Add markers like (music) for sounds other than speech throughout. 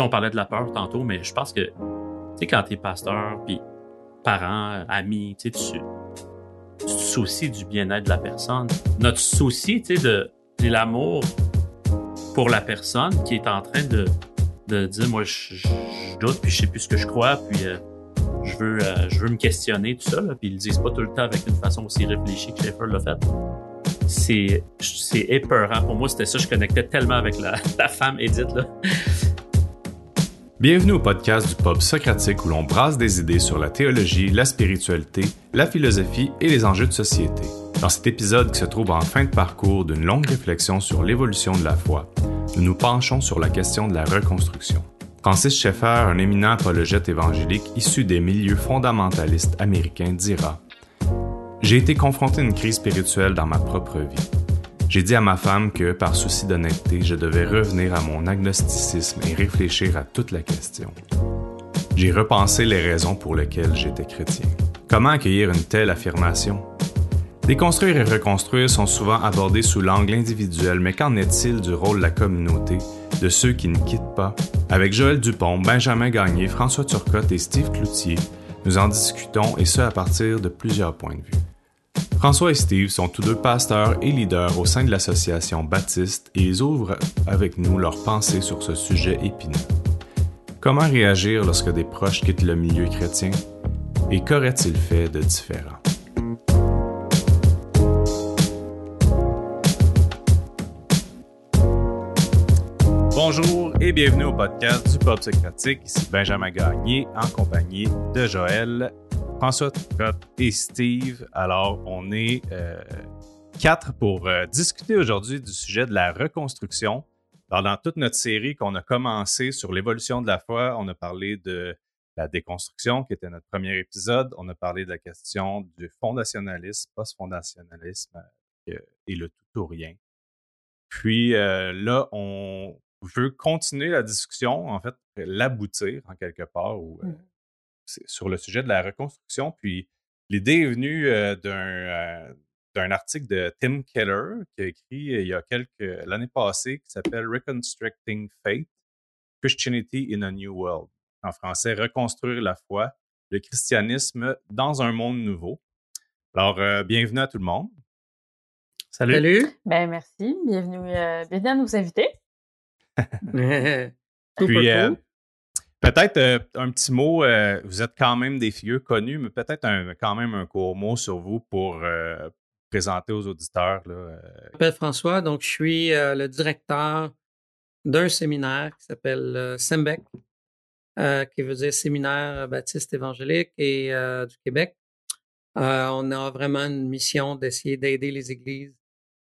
on parlait de la peur tantôt, mais je pense que, tu sais, quand t'es pasteur, puis parents, amis, tu sais, tu, soucies du bien-être de la personne. Notre souci, tu sais, de, l'amour pour la personne qui est en train de, de dire, moi, je, doute, puis je sais plus ce que je crois, puis euh, je veux, euh, je veux me questionner, tout ça, là, puis ils le disent pas tout le temps avec une façon aussi réfléchie que Schaeffer l'a fait. C'est épeurant. Pour moi, c'était ça. Je connectais tellement avec la, (laughs) la femme Edith, là. Bienvenue au podcast du Pop Socratique où l'on brasse des idées sur la théologie, la spiritualité, la philosophie et les enjeux de société. Dans cet épisode qui se trouve en fin de parcours d'une longue réflexion sur l'évolution de la foi, nous nous penchons sur la question de la reconstruction. Francis Schaeffer, un éminent apologète évangélique issu des milieux fondamentalistes américains, dira J'ai été confronté à une crise spirituelle dans ma propre vie. J'ai dit à ma femme que, par souci d'honnêteté, je devais revenir à mon agnosticisme et réfléchir à toute la question. J'ai repensé les raisons pour lesquelles j'étais chrétien. Comment accueillir une telle affirmation? Déconstruire et reconstruire sont souvent abordés sous l'angle individuel, mais qu'en est-il du rôle de la communauté, de ceux qui ne quittent pas? Avec Joël Dupont, Benjamin Gagné, François Turcotte et Steve Cloutier, nous en discutons et ce à partir de plusieurs points de vue. François et Steve sont tous deux pasteurs et leaders au sein de l'association Baptiste et ils ouvrent avec nous leurs pensées sur ce sujet épineux. Comment réagir lorsque des proches quittent le milieu chrétien et qu'aurait-il fait de différent? Bonjour et bienvenue au podcast du Pop Socratique. Ici Benjamin Gagné en compagnie de Joël, François Turcotte et Steve. Alors, on est euh, quatre pour euh, discuter aujourd'hui du sujet de la reconstruction. Alors, dans toute notre série qu'on a commencé sur l'évolution de la foi, on a parlé de la déconstruction, qui était notre premier épisode. On a parlé de la question du fondationalisme, post-fondationalisme euh, et le tout ou rien. Puis là, on veut continuer la discussion, en fait, l'aboutir en quelque part c'est sur le sujet de la reconstruction. Puis l'idée est venue euh, d'un euh, d'un article de Tim Keller qui a écrit euh, il y a quelques l'année passée qui s'appelle Reconstructing Faith, Christianity in a New World. En français, reconstruire la foi, le christianisme dans un monde nouveau. Alors, euh, bienvenue à tout le monde. Salut. Salut. Ben merci, bienvenue, euh, bienvenue à nos invités. (laughs) (laughs) Super Puis, euh, cool. Peut-être euh, un petit mot, euh, vous êtes quand même des figures connues, mais peut-être un- quand même un court mot sur vous pour euh, présenter aux auditeurs. Là, euh, Je m'appelle François, donc je suis euh, le directeur d'un séminaire qui s'appelle SEMBEC, euh, qui veut dire Séminaire Baptiste Évangélique et euh, du Québec. Euh, on a vraiment une mission d'essayer d'aider les églises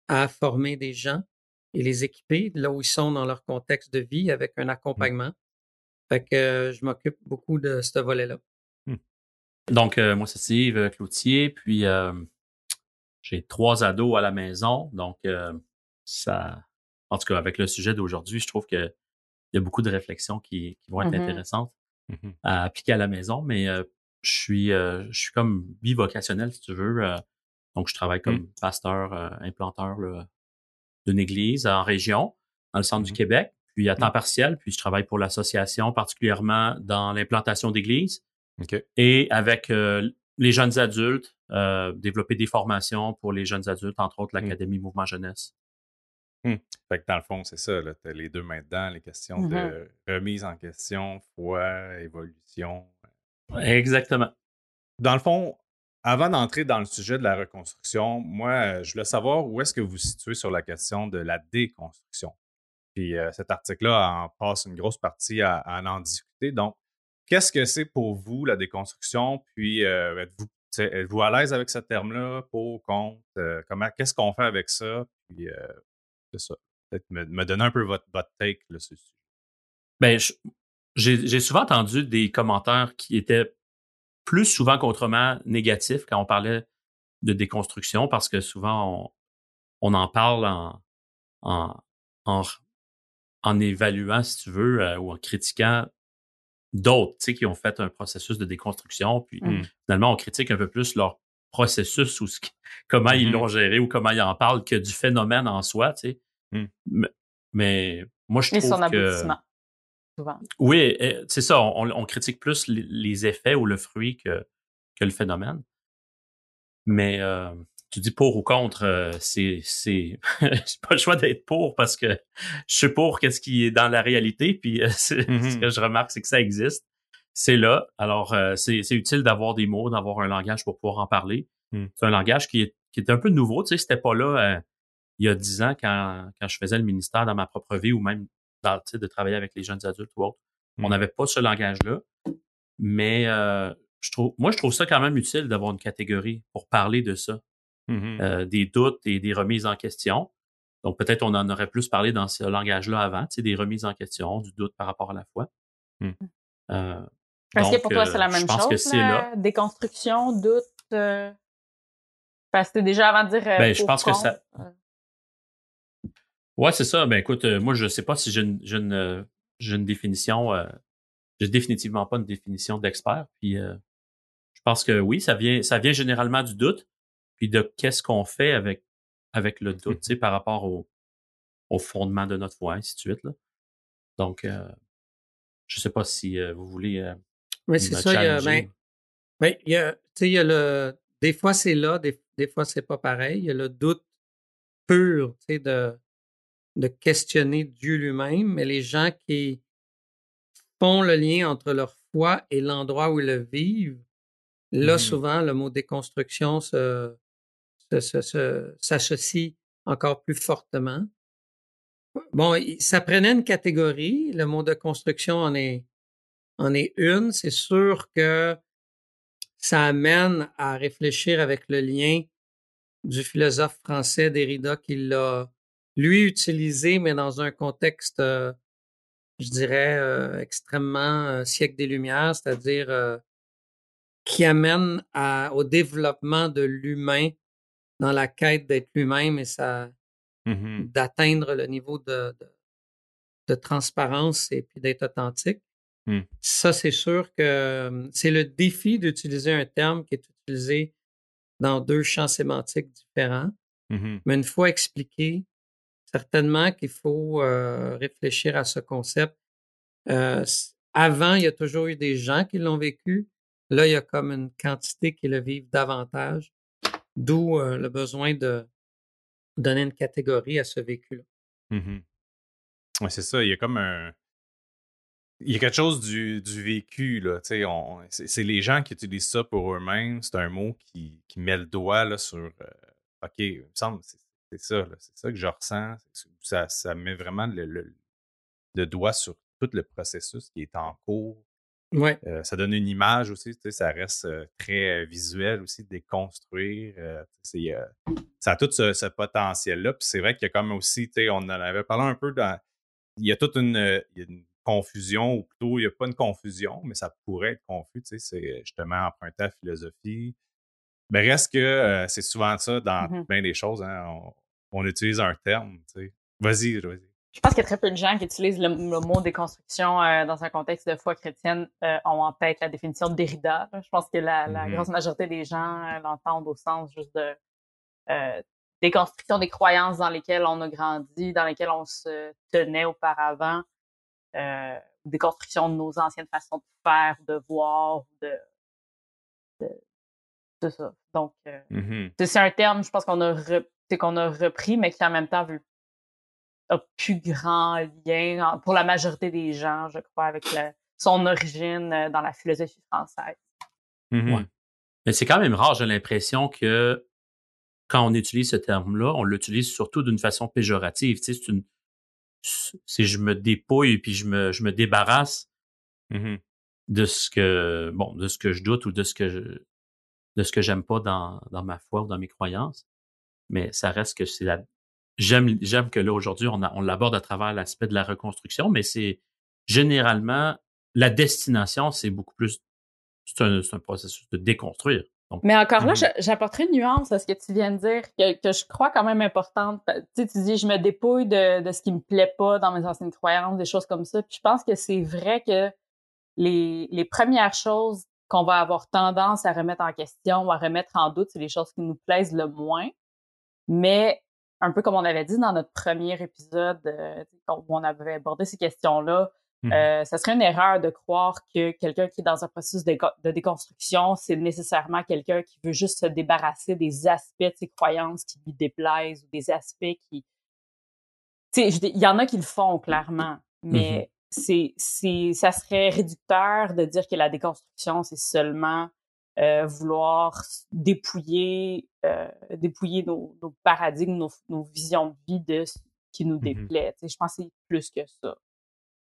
à former des gens et les équiper là où ils sont dans leur contexte de vie avec un accompagnement. Fait que euh, je m'occupe beaucoup de ce volet-là. Donc, euh, moi, c'est Steve Cloutier, puis euh, j'ai trois ados à la maison. Donc, euh, ça, en tout cas, avec le sujet d'aujourd'hui, je trouve que il y a beaucoup de réflexions qui, qui vont être Mhm. intéressantes mhm. à appliquer à la maison, mais euh, je suis euh, je suis comme bivocationnel, si tu veux. euh, donc, je travaille comme pasteur, euh, implanteur là, d'une église en région, dans le centre du Mhm. Québec, puis à temps partiel, puis je travaille pour l'association, particulièrement dans l'implantation d'églises et avec euh, les jeunes adultes, euh, développer des formations pour les jeunes adultes, entre autres l'Académie Mouvement Jeunesse. Fait que dans le fond, c'est ça, tu as les deux mains dedans, les questions de remise en question, foi, évolution. Exactement. Dans le fond, avant d'entrer dans le sujet de la reconstruction, moi, je voulais savoir où est-ce que vous vous situez sur la question de la déconstruction? Puis euh, cet article-là en passe une grosse partie à, à en discuter. Donc, qu'est-ce que c'est pour vous la déconstruction? Puis euh, êtes-vous êtes-vous à l'aise avec ce terme-là, pour, contre? euh, comment, qu'est-ce qu'on fait avec ça? Puis euh, c'est ça. Peut-être me, me donner un peu votre, votre take là, sur j'ai j'ai souvent entendu des commentaires qui étaient plus souvent qu'autrement négatifs quand on parlait de déconstruction, parce que souvent on, on en parle en, en, en, en évaluant, si tu veux, euh, ou en critiquant d'autres, tu sais, qui ont fait un processus de déconstruction, puis Mm. finalement on critique un peu plus leur processus ou ce qui- (laughs) comment ils Mhm. l'ont géré ou comment ils en parlent que du phénomène en soi, tu sais. Mm. Mais, mais moi je Et trouve son que aboutissement. souvent. Oui, c'est ça. On, critique plus les, effets ou le fruit que, que le phénomène. Mais euh, tu dis pour ou contre, euh, c'est c'est (laughs) pas le choix d'être pour parce que je suis pour qu'est-ce qui est dans la réalité. Puis euh, (laughs) ce mm-hmm. que je remarque, c'est que ça existe. C'est là. Alors c'est utile d'avoir des mots, d'avoir un langage pour pouvoir en parler. Mm. C'est un langage qui est qui est un peu nouveau. Tu sais, c'était pas là il y a dix ans quand quand je faisais le ministère dans ma propre vie ou même dans de travailler avec les jeunes adultes ou autres. On Mm. n'avait pas ce langage-là. Mais je trouve, moi, je trouve ça quand même utile d'avoir une catégorie pour parler de ça, Mm-hmm. euh, des doutes et des remises en question. Donc, peut-être on en aurait plus parlé dans ce langage-là avant, tu sais, des remises en question, du doute par rapport à la foi. Mm. Euh, Est-ce que donc, pour toi, euh, c'est la même je pense chose? que c'est là. Déconstruction, doute. euh, Parce que c'était déjà avant de dire. euh, Ben, je pense que ça- euh, Ouais, c'est ça. Ben, écoute, euh, moi, je sais pas si j'ai une, j'ai une, euh, j'ai une définition. Euh, j'ai définitivement pas une définition d'expert. Puis, euh, je pense que oui, ça vient, ça vient généralement du doute, puis de qu'est-ce qu'on fait avec avec le doute, tu sais, par rapport au, au fondement de notre foi, ainsi de suite. Là. Donc, euh, je sais pas si euh, vous voulez. euh, Mais c'est ça, il y a, ben, ben, il y a, il y a le, des fois c'est là, des, des fois c'est pas pareil. Il y a le doute pur, tu sais, de, de questionner Dieu lui-même, mais les gens qui font le lien entre leur foi et l'endroit où ils le vivent, là, Mhm. souvent, le mot déconstruction se- s'associe encore plus fortement. Bon, ça prenait une catégorie. Le mot de construction en est, en est une. C'est sûr que ça amène à réfléchir avec le lien du philosophe français Derrida qui l'a, lui, utilisé, mais dans un contexte, euh, je dirais, euh, extrêmement euh, siècle des Lumières, c'est-à-dire qui amène au développement de l'humain dans la quête d'être lui-même et ça, Mhm. d'atteindre le niveau de, de, de transparence et puis d'être authentique. Hmm. Ça, c'est sûr que euh, c'est le défi d'utiliser un terme qui est utilisé dans deux champs sémantiques différents. Mhm. Mais une fois expliqué, certainement qu'il faut euh, réfléchir à ce concept. Euh, avant, il y a toujours eu des gens qui l'ont vécu. Là, il y a comme une quantité qui le vivent davantage, d'où le besoin de donner une catégorie à ce vécu-là. Ouais, c'est ça. Il y a comme un. Il y a quelque chose du, du vécu, là. C'est les gens qui utilisent ça pour eux-mêmes. C'est un mot qui, met le doigt sur. OK, il me semble c'est c'est ça. là, C'est ça que je ressens. Ça, met vraiment le doigt sur tout le processus qui est en cours. Ouais. Euh, ça donne une image aussi, tu sais, ça reste euh, très visuel aussi, déconstruire. euh, euh, ça a tout ce, ce potentiel-là. Puis c'est vrai qu'il y a comme aussi, tu sais, on en avait parlé un peu dans. Il y a toute une, il y a une confusion, ou plutôt, il n'y a pas une confusion, mais ça pourrait être confus, tu sais, c'est justement emprunté à la philosophie. Mais reste que c'est souvent ça dans Mhm. bien des choses, hein, on, on utilise un terme, tu sais. Vas-y, vas-y. Je pense qu'il y a très peu de gens qui utilisent le, le mot déconstruction euh, dans un contexte de foi chrétienne euh, ont en tête la définition de Derrida. Je pense que la, la Mhm. grosse majorité des gens euh, l'entendent au sens juste de déconstruction des croyances dans lesquelles on a grandi, dans lesquelles on se tenait auparavant, déconstruction de nos anciennes façons de faire, de voir, de, de, de ça. Donc, Mhm. c'est c'est un terme, je pense qu'on a, c'est qu'on a repris, mais qui en même temps veut a plus grand lien en- pour la majorité des gens, je crois, avec le- son origine euh, dans la philosophie française. Ouais. Mais c'est quand même rare, j'ai l'impression que quand on utilise ce terme-là, on l'utilise surtout d'une façon péjorative. Tu sais, c'est une, c'est je me dépouille puis je me, je me débarrasse Mhm. de ce que, bon, de ce que je doute ou de ce que je, de ce que j'aime pas dans, dans ma foi ou dans mes croyances. Mais ça reste que c'est la, j'aime, j'aime que là, aujourd'hui, on, a- on l'aborde à travers l'aspect de la reconstruction, mais c'est généralement, la destination, c'est beaucoup plus, c'est un, c'est un processus de déconstruire. Donc, Mais encore là, je- j'apporterai une nuance à ce que tu viens de dire, que, que je crois quand même importante. Tu sais, tu dis, je me dépouille de, de ce qui me plaît pas dans mes anciennes croyances, des choses comme ça. Puis je pense que c'est vrai que les, les premières choses qu'on va avoir tendance à remettre en question ou à remettre en doute, c'est les choses qui nous plaisent le moins. Mais un peu comme on avait dit dans notre premier épisode euh, où on avait abordé ces questions-là, Mmh. Euh, ça serait une erreur de croire que quelqu'un qui est dans un processus de, déconstruction, c'est nécessairement quelqu'un qui veut juste se débarrasser des aspects de ses croyances qui lui déplaisent ou des aspects qui... Tu sais, il y en a qui le font clairement, mais mmh c'est, ça serait réducteur de dire que la déconstruction, c'est seulement euh, vouloir dépouiller, euh, dépouiller nos, paradigmes, nos, visions de vie de ce qui nous mmh déplaît. Je pense que c'est plus que ça.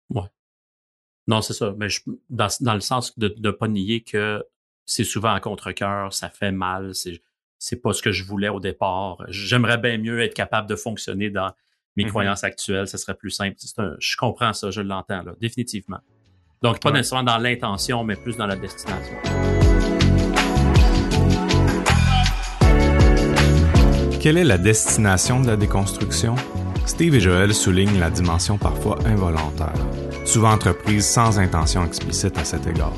Ouais. Non, c'est ça. Mais je, dans, dans, le sens de ne pas nier que c'est souvent à contre-cœur, ça fait mal, c'est pas ce que je voulais au départ. J'aimerais bien mieux être capable de fonctionner dans mes mm-hmm. croyances actuelles, ça serait plus simple. je comprends ça, je l'entends là, définitivement. Donc pas nécessairement dans l'intention, mais plus dans la destination. Quelle est la destination de la déconstruction? Steve et Joël soulignent la dimension parfois involontaire souvent entreprise sans intention explicite à cet égard.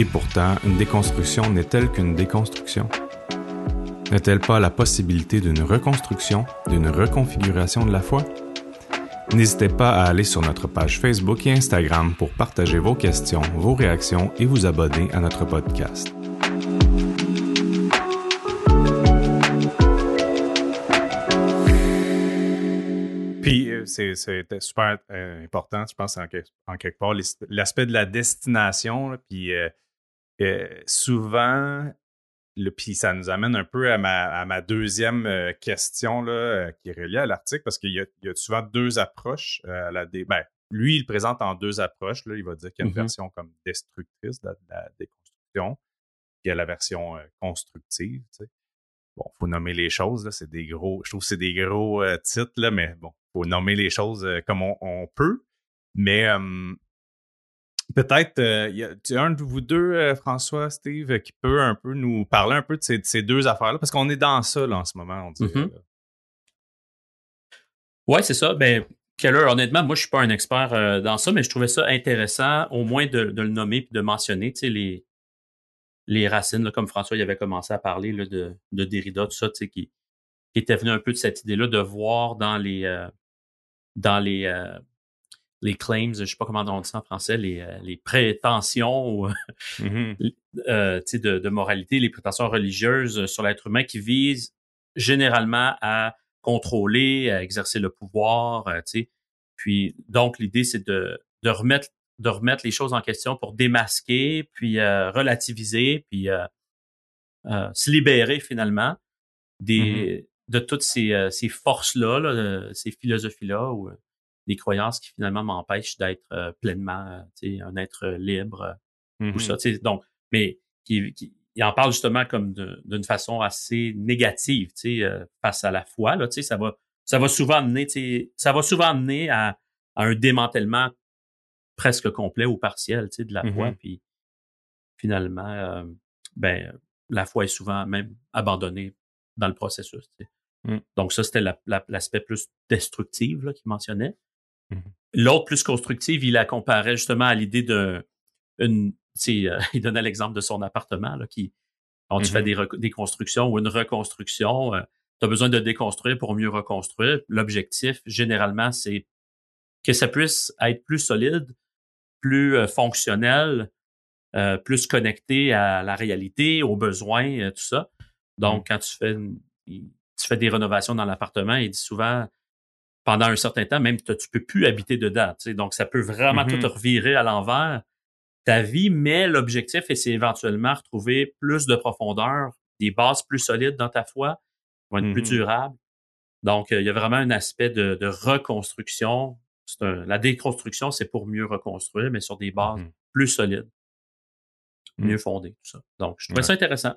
Et pourtant, une déconstruction n'est-elle qu'une déconstruction? N'est-elle pas la possibilité d'une reconstruction, d'une reconfiguration de la foi? N'hésitez pas à aller sur notre page Facebook et Instagram pour partager vos questions, vos réactions et vous abonner à notre podcast. Euh, c'est super euh, important, je pense, en, quelque part, l'aspect de la destination. puis euh, souvent, le, puis ça nous amène un peu à ma, deuxième question là, qui est reliée à l'article, parce qu'il y, a souvent deux approches à la ben, lui, il présente en deux approches. Là, il va dire qu'il y a une mm-hmm. version comme destructrice de la, déconstruction, puis il y a la version constructive. Tu sais. Bon, faut nommer les choses, là, c'est des gros, je trouve que c'est des gros titres, là, mais bon, faut nommer les choses euh, comme on, peut. Mais peut-être, euh, y a un de vous deux, euh, François, Steve, qui peut un peu nous parler un peu de ces, deux affaires-là, parce qu'on est dans ça là, en ce moment, on dirait. Mm-hmm. Oui, c'est ça. Ben, Keller, honnêtement, moi, je suis pas un expert dans ça, mais je trouvais ça intéressant, au moins de, le nommer et de mentionner, tu sais, les, les racines, comme François y avait commencé à parler là, de, de Derrida, tout ça, tu sais, qui, qui était venu un peu de cette idée-là de voir dans les, dans les, euh, les claims, je sais pas comment on dit ça en français, les, euh, les prétentions mm-hmm. euh, de, de, moralité, les prétentions religieuses sur l'être humain qui visent généralement à contrôler, à exercer le pouvoir. puis donc l'idée c'est de, de remettre de remettre les choses en question pour démasquer, puis relativiser, puis se libérer finalement des, mm-hmm de toutes ces, euh, ces forces-là, là, ces philosophies-là, ou euh, des croyances qui finalement m'empêchent d'être euh, pleinement un être libre ou ça. Mm-hmm. Donc, mais qui, qui, il en parle justement comme d'une façon assez négative, face à la foi. Là, ça va, ça va souvent amener, ça va souvent amener à, à, un démantèlement presque complet ou partiel, de la foi. Mm-hmm. Puis finalement, ben, la foi est souvent même abandonnée dans le processus. Mmh. Donc ça, c'était l'aspect plus destructif qu'il mentionnait. Mmh L'autre plus constructive, il la comparait justement à l'idée d'un... Une, euh, (laughs) il donnait l'exemple de son appartement là, qui, quand tu fais mmh des, des, constructions ou une reconstruction, euh, tu as besoin de déconstruire pour mieux reconstruire. L'objectif, généralement, c'est que ça puisse être plus solide, plus euh, fonctionnel, plus connecté à la réalité, aux besoins, tout ça. Donc, quand tu fais tu fais des rénovations dans l'appartement, il dit souvent pendant un certain temps, même tu peux plus habiter dedans. Tu Donc, ça peut vraiment tout mm-hmm. revirer à l'envers ta vie, mais l'objectif, c'est éventuellement retrouver plus de profondeur, des bases plus solides dans ta foi, vont être plus mm-hmm. durables. Donc, euh, il y a vraiment un aspect de, reconstruction. la déconstruction, c'est pour mieux reconstruire, mais sur des bases mm-hmm. plus solides, mieux fondées, tout ça. Donc, je trouvais ça intéressant.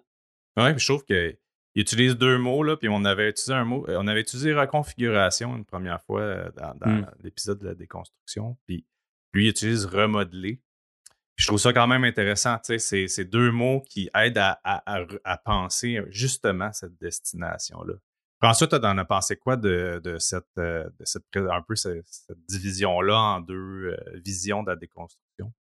Oui, je trouve qu'il utilise deux mots, là, puis on avait utilisé un mot, on avait utilisé reconfiguration une première fois euh, dans, hmm. l'épisode de la déconstruction, puis lui il utilise remodeler. je trouve ça quand même intéressant, tu sais, c'est deux mots qui aident à, penser justement cette destination-là. François, tu en as pensé quoi de, cette, euh, de cette, un peu cette, division-là en deux euh, visions de la déconstruction?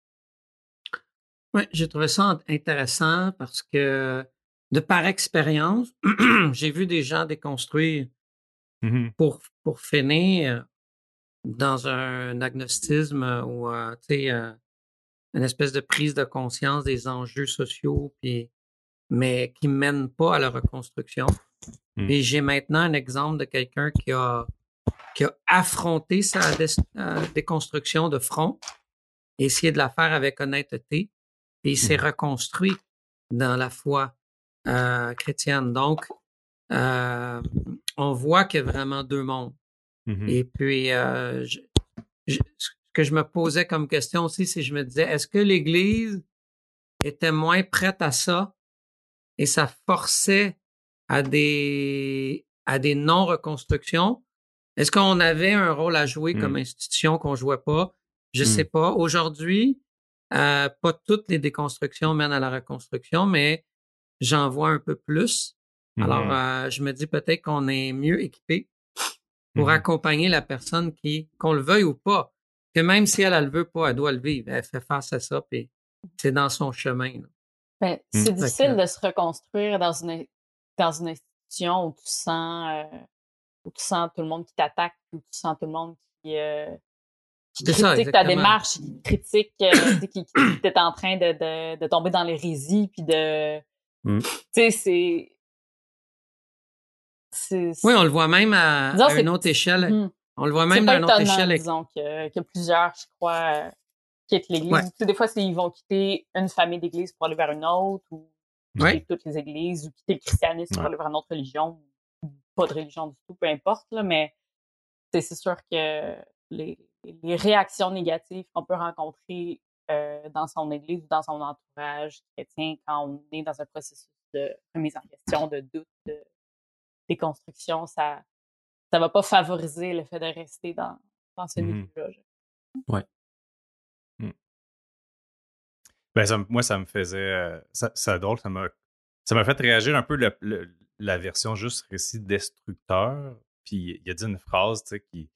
Oui, j'ai trouvé ça intéressant parce que de par expérience, (clears throat) j'ai vu des gens déconstruire mmh pour, pour finir dans un agnostisme ou euh, une espèce de prise de conscience des enjeux sociaux, puis, mais qui ne mène pas à la reconstruction. Et j'ai maintenant un exemple de quelqu'un qui a, qui a affronté sa déconstruction de front essayé de la faire avec honnêteté. Et il s'est reconstruit dans la foi euh, chrétienne. Donc, euh, on voit qu'il y a vraiment deux mondes. Mhm. Et puis, euh, je, ce que je me posais comme question aussi, c'est je me disais, est-ce que l'Église était moins prête à ça et ça forçait à des, à des non-reconstructions? Est-ce qu'on avait un rôle à jouer comme Mm. institution qu'on jouait pas? Je Mm. sais pas. Aujourd'hui, euh, pas toutes les déconstructions mènent à la reconstruction, mais j'en vois un peu plus. Alors, Mhm. euh, je me dis peut-être qu'on est mieux équipé pour Mhm. accompagner la personne qui, qu'on le veuille ou pas, que même si elle, elle le veut pas, elle doit le vivre. Elle fait face à ça, puis c'est dans son chemin. là. Ben, Mm. c'est difficile que- de se reconstruire dans une, dans une institution où tu sens, euh, où tu sens tout le monde qui t'attaque, où tu sens tout le monde qui, euh, qui C'est ça, critique ta démarche, qui critique, euh, tu sais, qui, qui, qui est en train de, de, de tomber dans l'hérésie, puis de... Mm. Tu sais, c'est... c'est- Oui, on le voit même à, Disons, à une autre échelle. Mm. On le voit même à une autre échelle. disons, que, que plusieurs, je crois, quittent l'Église. Ouais. Tu sais, des fois, c'est- ils vont quitter une famille d'Église pour aller vers une autre, ou Ouais. quitter toutes les Églises, ou quitter le christianisme pour Ouais. aller vers une autre religion, ou pas de religion du tout, peu importe, là, mais c'est c'est sûr que les, les réactions négatives qu'on peut rencontrer euh, dans son Église ou dans son entourage chrétien quand on est dans un processus de remise en question, de doute, de déconstruction, ça ça va pas favoriser le fait de rester dans, dans ce Mhm. milieu-là. je- Ben, ça me- moi, ça me faisait. euh, ça, ça drôle, ça m'a, ça m'a fait réagir un peu le- le- la version juste récit destructeur. Puis il a dit une phrase, tu sais, qui.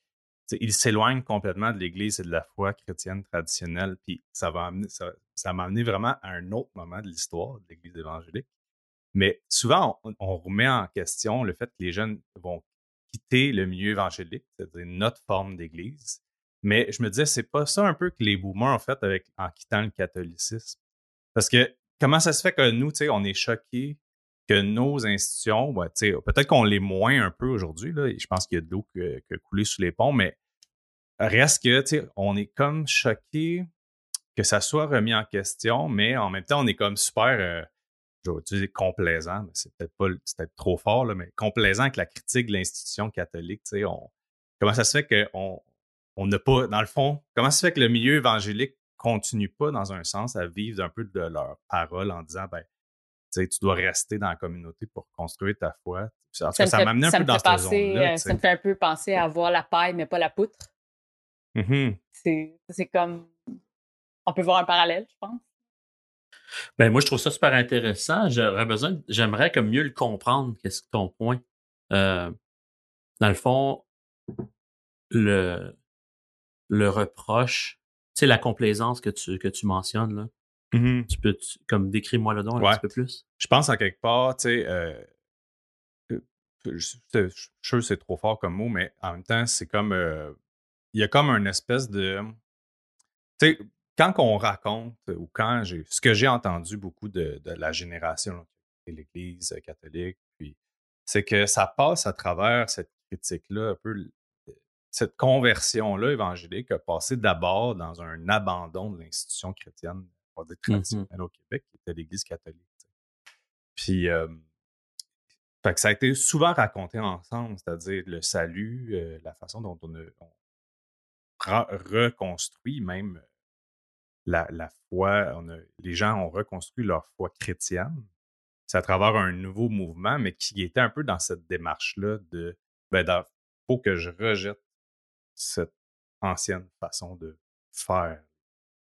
Il s'éloigne complètement de l'Église et de la foi chrétienne traditionnelle. Puis ça va amener, ça, ça m'a amené vraiment à un autre moment de l'histoire de l'Église évangélique. Mais souvent, on, remet en question le fait que les jeunes vont quitter le milieu évangélique, c'est-à-dire notre forme d'Église. Mais je me disais, c'est pas ça un peu que les boomers ont fait avec, en quittant le catholicisme? Parce que comment ça se fait que nous, on est choqués que nos institutions, ouais, peut-être qu'on l'est moins un peu aujourd'hui, je pense qu'il y a de l'eau qui a coulé sous les ponts, mais reste que, tu sais, on est comme choqués que ça soit remis en question, mais en même temps, on est comme super, euh, je vais utiliser complaisant, mais c'est peut-être pas, c'est peut-être trop fort, là, mais complaisant avec la critique de l'institution catholique, tu sais, on, comment ça se fait qu'on on n'a pas, dans le fond, comment ça se fait que le milieu évangélique continue pas, dans un sens, à vivre un peu de leur parole en disant, ben, tu dois rester dans la communauté pour construire ta foi? Ça, m'a amené un peu dans cette penser, zone-là. euh, Ça me fait un peu penser à voir la paille, mais pas la poutre. Mhm. C'est c'est comme... On peut voir un parallèle, je pense. Ben, moi, je trouve ça super intéressant. J'aurais besoin, j'aimerais comme mieux le comprendre. Qu'est-ce que ton point? Euh, dans le fond, le, le reproche, tu sais, la complaisance que tu, que tu mentionnes, là. Mhm. Tu peux, tu- comme, décris-moi le don un Ouais. petit peu plus? je pense en quelque part, tu sais, euh, euh, je, je- je suis sûr que c'est trop fort comme mot, mais en même temps, c'est comme, euh, il y a comme une espèce de, tu sais, quand on raconte ou quand j'ai, ce que j'ai entendu beaucoup de, de la génération de l'Église catholique, puis c'est que ça passe à travers cette critique-là, un peu cette conversion-là évangélique a passé d'abord dans un abandon de l'institution chrétienne, on va dire traditionnelle au Québec, qui était l'Église catholique. tu sais. Puis, euh, fait que ça a été souvent raconté ensemble, c'est-à-dire le salut, euh, la façon dont on, a, on reconstruit même euh, la, la foi. On a, les gens ont reconstruit leur foi chrétienne. C'est à travers un nouveau mouvement, mais qui était un peu dans cette démarche-là de, ben, dans- faut que je rejette cette ancienne façon de faire.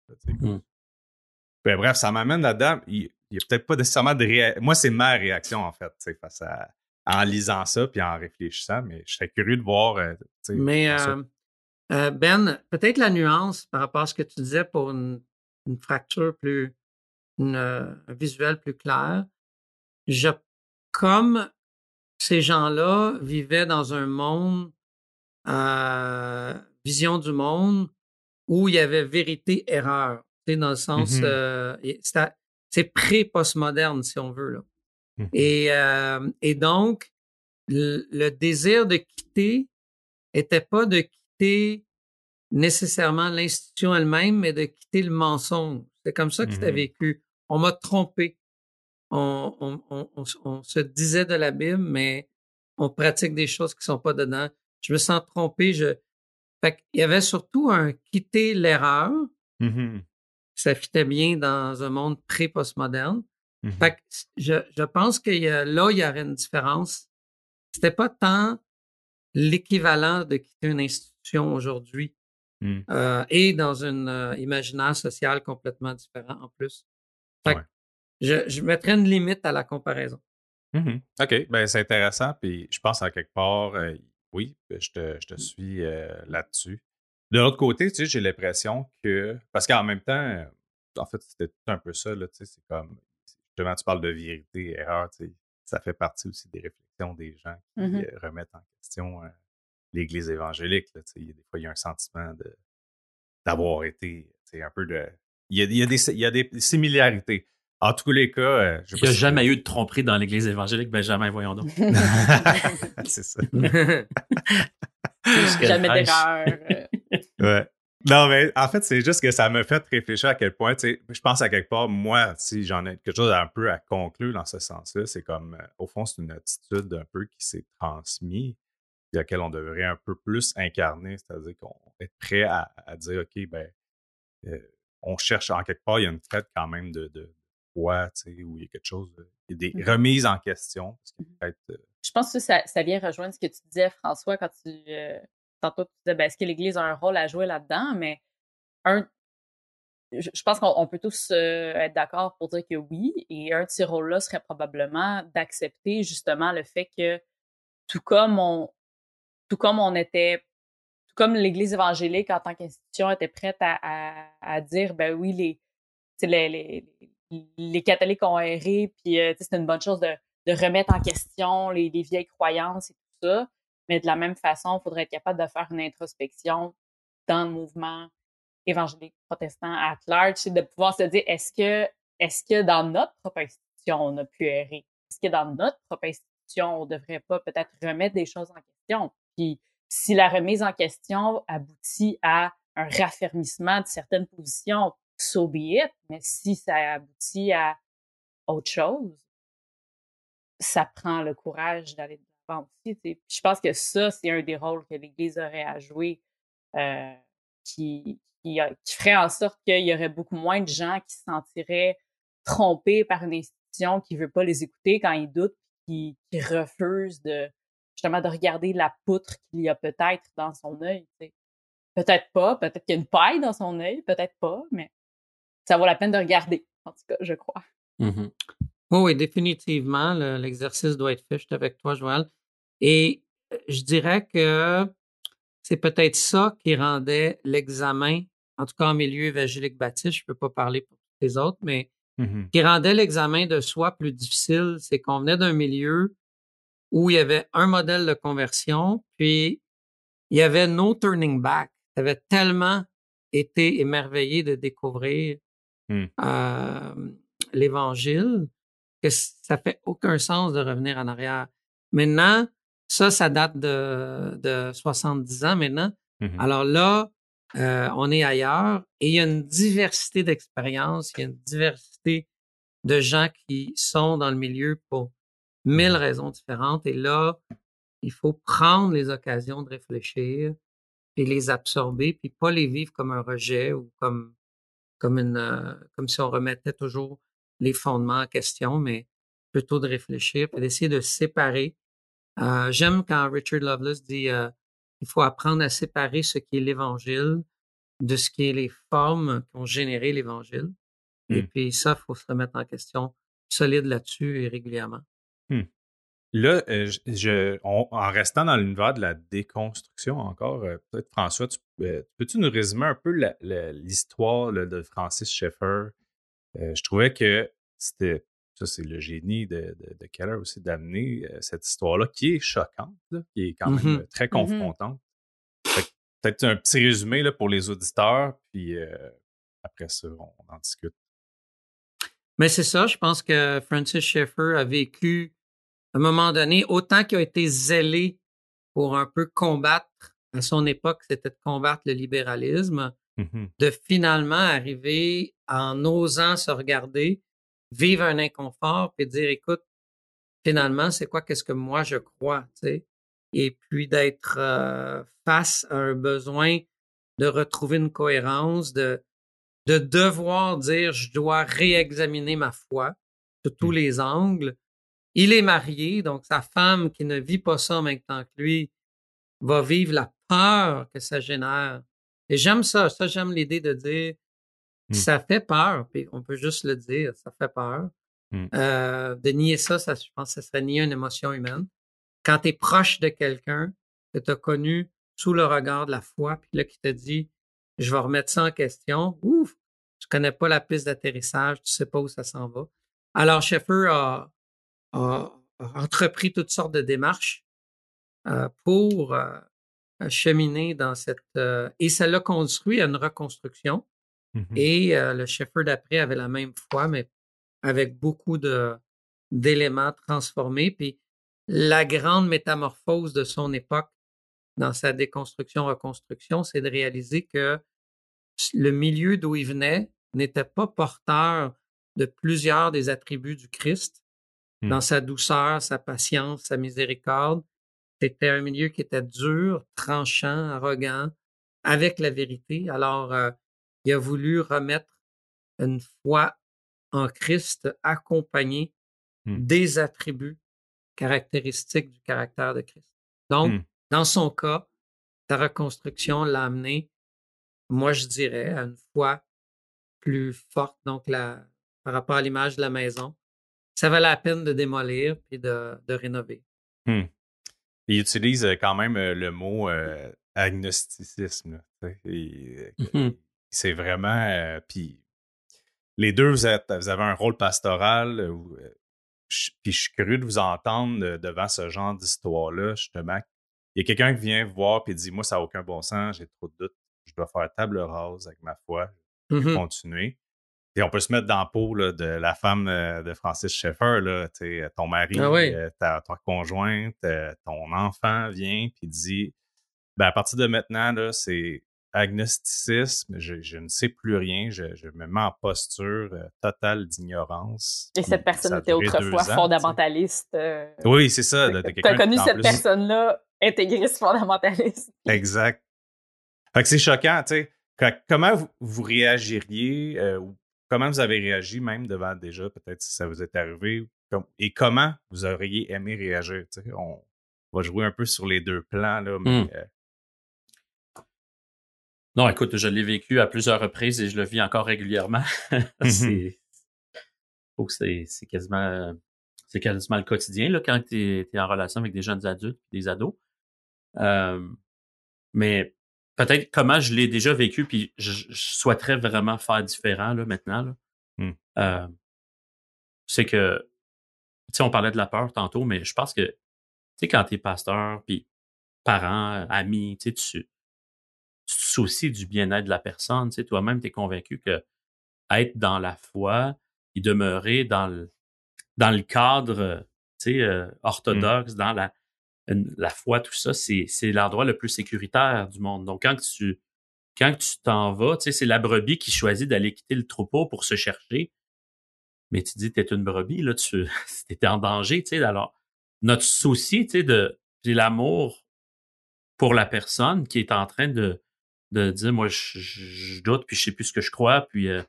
Tu sais, comme- Mm. ben, bref, ça m'amène là-dedans. Il n'y a peut-être pas nécessairement de réaction. Moi, c'est ma réaction, en fait, face à, en lisant ça puis en réfléchissant, mais je serais curieux de voir. euh, Mais euh, euh, Ben, peut-être la nuance par rapport à ce que tu disais pour une, une fracture plus, une, euh, un visuel plus clair. Je, comme ces gens-là vivaient dans un monde euh, vision du monde où il y avait vérité-erreur. Dans le sens, Mhm. euh, et c'est- pré-postmoderne, si on veut. Là. Mhm. Et, euh, et donc, le, le désir de quitter était pas de quitter nécessairement l'institution elle-même, mais de quitter le mensonge. C'est comme ça que c'était Mhm. vécu. On m'a trompé. On, on, on, se disait de la Bible, mais on pratique des choses qui sont pas dedans. Je me sens trompé. Je... Fait qu'il y avait surtout un quitter l'erreur. Mhm. Ça fitait bien dans un monde pré-postmoderne. Fait que je, je pense que là, il y aurait une différence. C'était pas tant l'équivalent de quitter une institution aujourd'hui Mm. euh, et dans un euh, imaginaire social complètement différent en plus. Fait que Ouais. je, je mettrais une limite à la comparaison. Mhm. OK, ben c'est intéressant. Puis je pense à quelque part, euh, oui, je te, je te suis euh, là-dessus. De l'autre côté, tu sais, j'ai l'impression que. Parce qu'en même temps, en fait, c'était tout un peu ça, là, tu sais, c'est comme. Justement, tu parles de vérité, erreur, tu sais. Ça fait partie aussi des réflexions des gens qui Mhm. euh, remettent en question euh, l'Église évangélique, là, tu sais. Il y a Des fois, il y a un sentiment de d'avoir été, un peu de. Il y a, il y a des, il y a des similarités. En tous les cas, euh, je sais Il n'y a si- jamais eu de tromperie dans l'Église évangélique, Benjamin, voyons donc. (laughs) c'est ça. (laughs) (laughs) Jamais d'erreur. euh. Ouais. Non, mais en fait, c'est juste que ça me fait réfléchir à quel point, tu sais, je pense à quelque part, moi, si j'en ai quelque chose un peu à conclure dans ce sens-là, c'est comme, euh, au fond, c'est une attitude un peu qui s'est transmise, à laquelle on devrait un peu plus incarner, c'est-à-dire qu'on est prêt à, à dire, OK, ben, euh, on cherche en quelque part, il y a une traite quand même de, de foi, tu sais, où il y a quelque chose, de- il y a des Mhm. remises en question, parce peut-être, euh, Je pense que ça, ça vient rejoindre ce que tu disais, François, quand tu. euh, tantôt, tu disais, ben, est-ce que l'Église a un rôle à jouer là-dedans? Mais un. Je pense qu'on on peut tous euh, être d'accord pour dire que oui. Et un de ces rôles-là serait probablement d'accepter justement le fait que tout comme on, tout comme on était, tout comme l'Église évangélique en tant qu'institution était prête à, à, dire, ben oui, les, les, les, les catholiques ont erré, puis euh, c'est une bonne chose de, de remettre en question les, les vieilles croyances et tout ça. Mais de la même façon, il faudrait être capable de faire une introspection dans le mouvement évangélique protestant à large, de pouvoir se dire est-ce que est-ce que dans notre propre institution on a pu errer? Est-ce que dans notre propre institution on devrait pas peut-être remettre des choses en question? Puis si la remise en question aboutit à un raffermissement de certaines positions, so be it. Mais si ça aboutit à autre chose, ça prend le courage d'aller Je pense que ça, c'est un des rôles que l'Église aurait à jouer, euh, qui, qui, ferait en sorte qu'il y aurait beaucoup moins de gens qui se sentiraient trompés par une institution qui veut pas les écouter quand ils doutent, qui, qui refuse de justement de regarder la poutre qu'il y a peut-être dans son œil. Peut-être pas, peut-être qu'il y a une paille dans son œil, peut-être pas, mais ça vaut la peine de regarder, en tout cas, je crois. Mhm. Oui, oui, définitivement, le- l'exercice doit être fait. Je suis avec toi, Joël. Et euh, je dirais que c'est peut-être ça qui rendait l'examen, en tout cas en milieu évangélique baptiste, je ne peux pas parler pour les autres, mais mhm. qui rendait l'examen de soi plus difficile, c'est qu'on venait d'un milieu où il y avait un modèle de conversion, puis il y avait no turning back. Tu avais tellement été émerveillé de découvrir Hmm. euh, l'Évangile que ça fait aucun sens de revenir en arrière. Maintenant, ça, ça date de, de 70 ans maintenant. Mhm. Alors là, euh, on est ailleurs et il y a une diversité d'expériences, il y a une diversité de gens qui sont dans le milieu pour mille raisons différentes. Et là, il faut prendre les occasions de réfléchir et les absorber, puis pas les vivre comme un rejet ou comme comme une euh, comme si on remettait toujours les fondements en question, mais plutôt de réfléchir et d'essayer de séparer. Euh, J'aime quand Richard Lovelace dit euh, il faut apprendre à séparer ce qui est l'Évangile de ce qui est les formes qui ont généré l'Évangile. Et Mm. puis ça, il faut se remettre en question solide là-dessus et régulièrement. Là, euh, je, je- on- en restant dans l'univers de la déconstruction encore, peut-être François, tu, peux-tu nous résumer un peu l'histoire de Francis Schaeffer? Euh, je trouvais que c'était, ça c'est le génie de, de, de Keller aussi, d'amener euh, cette histoire-là qui est choquante, là, qui est quand même Mhm. euh, très confrontante. Fait que peut-être un petit résumé là, pour les auditeurs, puis après ça, on en discute. Mais c'est ça, je pense que Francis Schaeffer a vécu, à un moment donné, autant qu'il a été zélé pour un peu combattre, à son époque, c'était de combattre le libéralisme, mmh de finalement arriver en osant se regarder, vivre un inconfort, puis dire, écoute, finalement, c'est quoi, qu'est-ce que moi je crois, tu sais? Et puis d'être euh, face à un besoin de retrouver une cohérence, de, de devoir dire je dois réexaminer ma foi de tous mmh. les angles. Il est marié, donc sa femme qui ne vit pas ça en même temps que lui va vivre la peur que ça génère. Et j'aime ça, ça j'aime l'idée de dire mmh. ça fait peur, puis on peut juste le dire, ça fait peur. Mmh. Euh, de nier ça, ça, je pense que ça serait nier une émotion humaine. Quand tu es proche de quelqu'un que tu as connu sous le regard de la foi, puis là qui te dit je vais remettre ça en question. Ouf, tu connais pas la piste d'atterrissage, tu sais pas où ça s'en va. Alors, Schaeffer a, entrepris toutes sortes de démarches euh, pour euh, cheminer dans cette... Euh, et ça l'a construit à une reconstruction. Mmh Et le Schaeffer d'après avait la même foi, mais avec beaucoup de d'éléments transformés. Puis la grande métamorphose de son époque dans sa déconstruction-reconstruction, c'est de réaliser que le milieu d'où il venait n'était pas porteur de plusieurs des attributs du Christ mmh. dans sa douceur, sa patience, sa miséricorde. C'était un milieu qui était dur, tranchant, arrogant, avec la vérité. Alors, euh, il a voulu remettre une foi en Christ accompagnée mmh. des attributs caractéristiques du caractère de Christ. Donc, mmh. dans son cas, sa reconstruction l'a amené, moi je dirais, à une foi plus forte, donc la, par rapport à l'image de la maison. Ça valait la peine de démolir puis de, de rénover. Hmm. Il utilise euh, quand même euh, le mot euh, agnosticisme. Mmh C'est vraiment. puis les deux, vous, êtes, vous, avez un rôle pastoral. puis je suis curieux de vous entendre devant ce genre d'histoire-là, justement. Il y a quelqu'un qui vient voir et dit Moi, ça n'a aucun bon sens, j'ai trop de doutes, je dois faire table rase avec ma foi, Mmh continuer. Et on peut se mettre dans le peau de la femme euh, de Francis Schaeffer, là, ton mari, ah euh, ta, conjointe, euh, ton enfant vient puis dit ben, à partir de maintenant, là, c'est agnosticisme, je, ne sais plus rien, je, me mets en posture totale d'ignorance. Et cette personne était autrefois fondamentaliste. oui, c'est ça. Tu as connu cette personne-là intégriste fondamentaliste. Exact. Fait que c'est choquant, tu sais comment vous, réagiriez euh, ou comment vous avez réagi même devant déjà, peut-être si ça vous est arrivé, et comment vous auriez aimé réagir? On va jouer un peu sur les deux plans, là, mais, mmh. euh Non, écoute, je l'ai vécu à plusieurs reprises et je le vis encore régulièrement. (laughs) Mmh c'est, c'est, quasiment, c'est quasiment le quotidien là, quand tu es, en relation avec des jeunes adultes, des ados. Euh, mais peut-être comment je l'ai déjà vécu, puis je, souhaiterais vraiment faire différent là, maintenant. Là. Mmh. Euh, c'est que, tu sais, on parlait de la peur tantôt, mais je pense que, tu sais, quand tu es pasteur, puis parents, amis, tu sais, tu, te soucies du bien-être de la personne, tu sais, toi-même, tu es convaincu que être dans la foi et demeurer dans le, dans le cadre, tu sais, euh, orthodoxe, dans la, la foi, tout ça, c'est, l'endroit le plus sécuritaire du monde. Donc, quand tu quand tu t'en vas, tu sais, c'est la brebis qui choisit d'aller quitter le troupeau pour se chercher. Mais tu dis, t'es une brebis, là, tu (laughs) es en danger, tu sais. Alors, notre souci, tu sais, de, l'amour pour la personne qui est en train de, de dire, moi, je, doute, puis je sais plus ce que je crois, puis euh,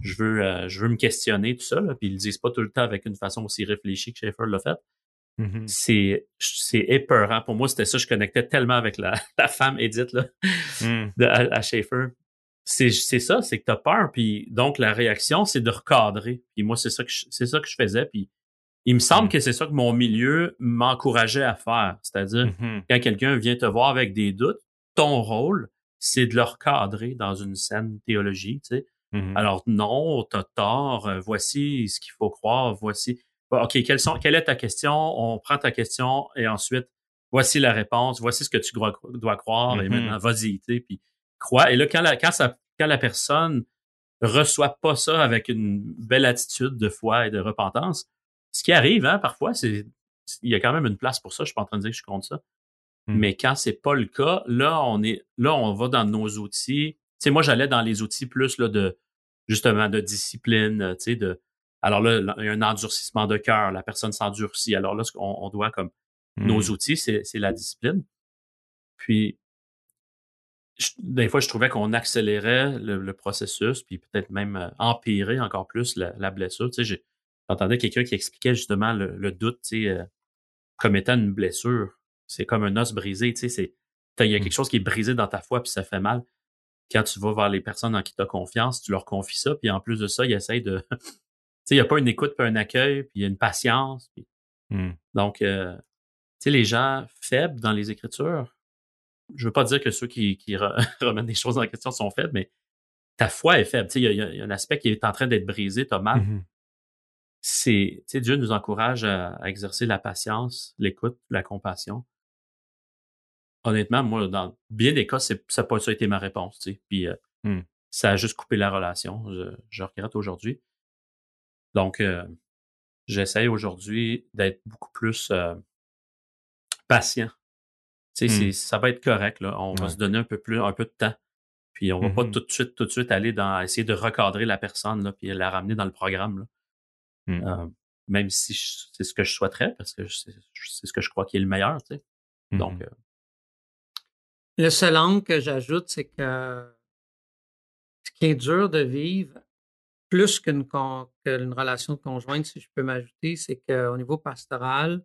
je veux euh, je veux me questionner, tout ça, là, puis ils le disent pas tout le temps avec une façon aussi réfléchie que Schaeffer l'a fait. Mmh c'est c'est épeurant. Pour moi, c'était ça. Je connectais tellement avec la, (laughs) la femme Edith là, mmh. de, à, Schaefer. C'est ça, c'est que t'as peur. Puis donc la réaction, c'est de recadrer. Puis moi, c'est ça que c'est ça que je faisais. Puis il me semble mmh. que c'est ça que mon milieu m'encourageait à faire. C'est-à-dire quand quelqu'un vient te voir avec des doutes, ton rôle, c'est de le recadrer dans une scène théologie. Tu sais. Alors non, t'as tort. Voici ce qu'il faut croire. Voici OK, quelles sont, quelle est ta question? On prend ta question et ensuite, voici la réponse, voici ce que tu dois, dois croire, et Mhm. maintenant, vas-y, puis crois. Et là, quand la, quand ça, quand la personne reçoit pas ça avec une belle attitude de foi et de repentance, ce qui arrive, hein, parfois, c'est, il y a quand même une place pour ça. Je suis pas en train de dire que je compte ça. Hmm. Mais quand c'est pas le cas, là, on est, là, on va dans nos outils. Tu sais, moi, j'allais dans les outils plus, là, de, justement, de discipline, tu sais, de, alors là, il y a un endurcissement de cœur, la personne s'endurcit. Alors là, ce qu'on on doit comme Hmm. nos outils, c'est la discipline. Puis, je- des fois, je trouvais qu'on accélérait le, le processus, puis peut-être même euh, empirer encore plus la, la blessure. Tu sais, j'ai- j'entendais quelqu'un qui expliquait justement le, le doute, tu sais, euh, comme étant une blessure. C'est comme un os brisé, tu sais, c'est, il y a quelque chose qui est brisé dans ta foi, puis ça fait mal. Quand tu vas vers les personnes en qui tu as confiance, tu leur confies ça, puis en plus de ça, ils essayent de... (laughs) tu sais, il n'y a pas une écoute, puis un accueil, puis il y a une patience. puis- Hmm. donc, euh, tu sais, les gens faibles dans les Écritures, je veux pas dire que ceux qui, qui re- (laughs) remettent des choses en question sont faibles, mais ta foi est faible. Tu sais, il y y, a- un aspect qui est en train d'être brisé, t'as mal. Mhm. C'est, tu sais, Dieu nous encourage à, à exercer la patience, l'écoute, la compassion. Honnêtement, moi, dans bien des cas, ça n'a pas ça a été ma réponse, tu sais. Puis, euh, Hmm. ça a juste coupé la relation. Je, je regrette aujourd'hui. Donc, euh, j'essaye aujourd'hui d'être beaucoup plus euh, patient. Tu sais, c'est- ça va être correct, là. On va se donner un peu plus, un peu de temps. Puis on va pas Mhm. tout de suite, tout de suite aller dans essayer de recadrer la personne, là, puis la ramener dans le programme. Là. Hmm. Euh, même si c'est ce que je souhaiterais, parce que c'est ce que je crois qui est le meilleur, tu sais. Donc, euh, Le seul angle que j'ajoute, c'est que ce qui est dur de vivre, plus qu'une relation conjointe, si je peux m'ajouter, c'est qu'au niveau pastoral,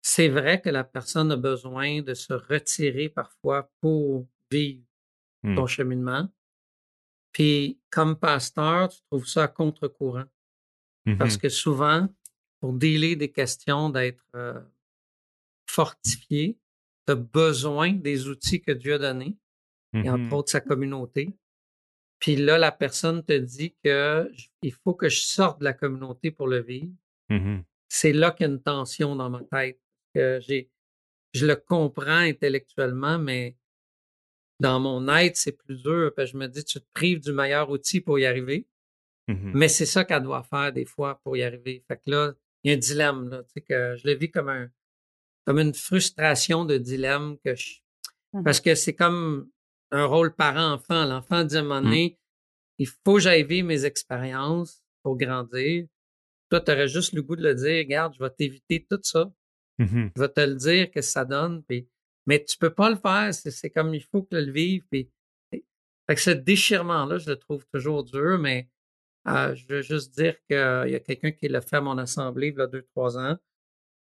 c'est vrai que la personne a besoin de se retirer parfois pour vivre ton cheminement. Puis, comme pasteur, tu trouves ça à contre-courant. Mhm. Parce que souvent, pour dealer des questions d'être euh, fortifié, tu as besoin des outils que Dieu a donnés, et entre Mhm. autres sa communauté. Puis là, la personne te dit que il faut que je sorte de la communauté pour le vivre. Mhm. C'est là qu'il y a une tension dans ma tête. Que j'ai, je le comprends intellectuellement, mais dans mon être, c'est plus dur. Parce que je me dis, tu te prives du meilleur outil pour y arriver. Mhm. Mais c'est ça qu'elle doit faire des fois pour y arriver. Fait que là, il y a un dilemme, là, tu sais, que je le vis comme un comme une frustration de dilemme que je, Mhm. parce que c'est comme un rôle parent-enfant. L'enfant dit à un moment donné, il faut que j'aille vivre mes expériences pour grandir. Toi, tu aurais juste le goût de le dire, regarde, je vais t'éviter tout ça. Mhm. Je vais te le dire que ça donne. Puis, mais tu peux pas le faire. C'est, c'est comme il faut que le vivre. Puis, fait que ce déchirement-là, je le trouve toujours dur, mais euh, je veux juste dire qu'il y a quelqu'un qui l'a fait à mon assemblée il y a deux, trois ans.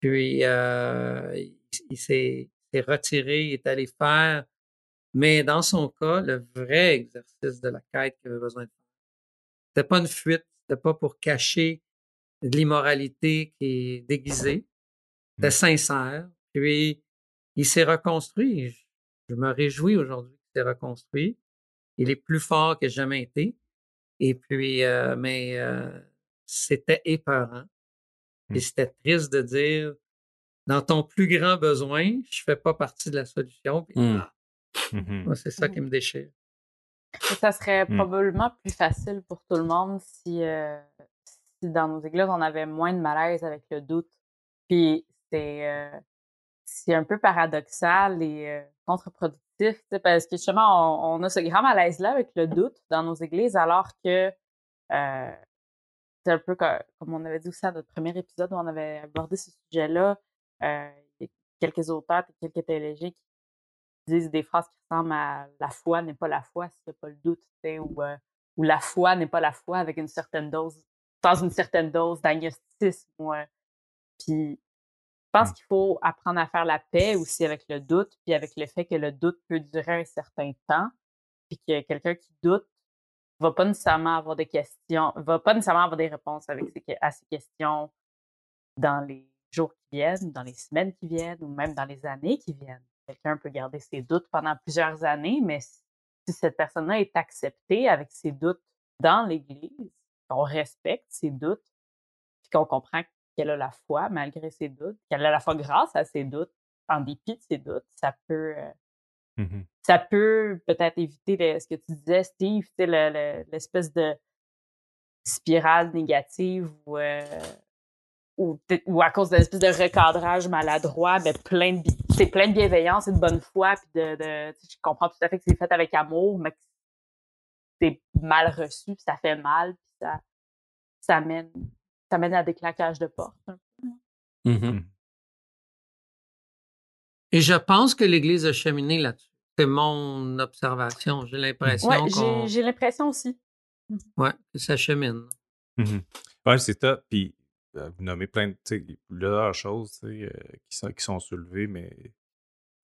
Puis euh, il, il s'est, s'est retiré, il est allé faire. Mais dans son cas, le vrai exercice de la quête qu'il avait besoin de faire. C'était pas une fuite, c'était pas pour cacher de l'immoralité qui est déguisée. C'était sincère. Puis il s'est reconstruit. Je, je me réjouis aujourd'hui qu'il s'est reconstruit. Il est plus fort que jamais été. Et puis, euh, mais euh, c'était épeurant. Et c'était triste de dire, dans ton plus grand besoin, je fais pas partie de la solution. Puis, Mm. ah. Moi, c'est ça qui me déchire. Et Ça serait Hmm. probablement plus facile pour tout le monde si, euh, si dans nos églises, on avait moins de malaise avec le doute. Puis c'est euh, c'est un peu paradoxal et euh, contre-productif, tu sais, parce que justement, on, on a ce grand malaise-là avec le doute dans nos églises, alors que euh, c'est un peu co- comme on avait dit aussi à notre premier épisode où on avait abordé ce sujet-là. euh, il y a quelques auteurs et quelques théologiens qui disent des phrases qui ressemblent à la foi n'est pas la foi s'il n'y a pas le doute, tu sais, ou, euh, ou la foi n'est pas la foi avec une certaine dose, dans une certaine dose d'agnosticisme. ou, euh, puis je pense Mm. qu'il faut apprendre à faire la paix aussi avec le doute, puis avec le fait que le doute peut durer un certain temps, puis que quelqu'un qui doute va pas nécessairement avoir des questions, va pas nécessairement avoir des réponses avec à ces questions dans les jours qui viennent, dans les semaines qui viennent, ou même dans les années qui viennent. Quelqu'un peut garder ses doutes pendant plusieurs années, mais si cette personne-là est acceptée avec ses doutes dans l'Église, qu'on respecte ses doutes, puis qu'on comprend qu'elle a la foi malgré ses doutes, qu'elle a la foi grâce à ses doutes, en dépit de ses doutes, ça peut, euh, Mhm. ça peut peut-être éviter le- ce que tu disais, Steve, sais, le- le- l'espèce de spirale négative ou, euh, ou, à cause de l'espèce de recadrage maladroit, ben plein de, c'est plein de bienveillance et de bonne foi, puis de, de je comprends tout à fait que c'est fait avec amour, mais que c'est mal reçu, puis ça fait mal, puis ça, ça mène, ça mène à des claquages de porte. hein. Mhm. Et je pense que l'Église a cheminé là-dessus. C'est mon observation. J'ai l'impression j'ai, l'impression aussi. ouais, que ça chemine. Mhm. Ouais, c'est top. Puis, vous nommez plein de, plusieurs choses euh, qui, sont, qui sont soulevées, mais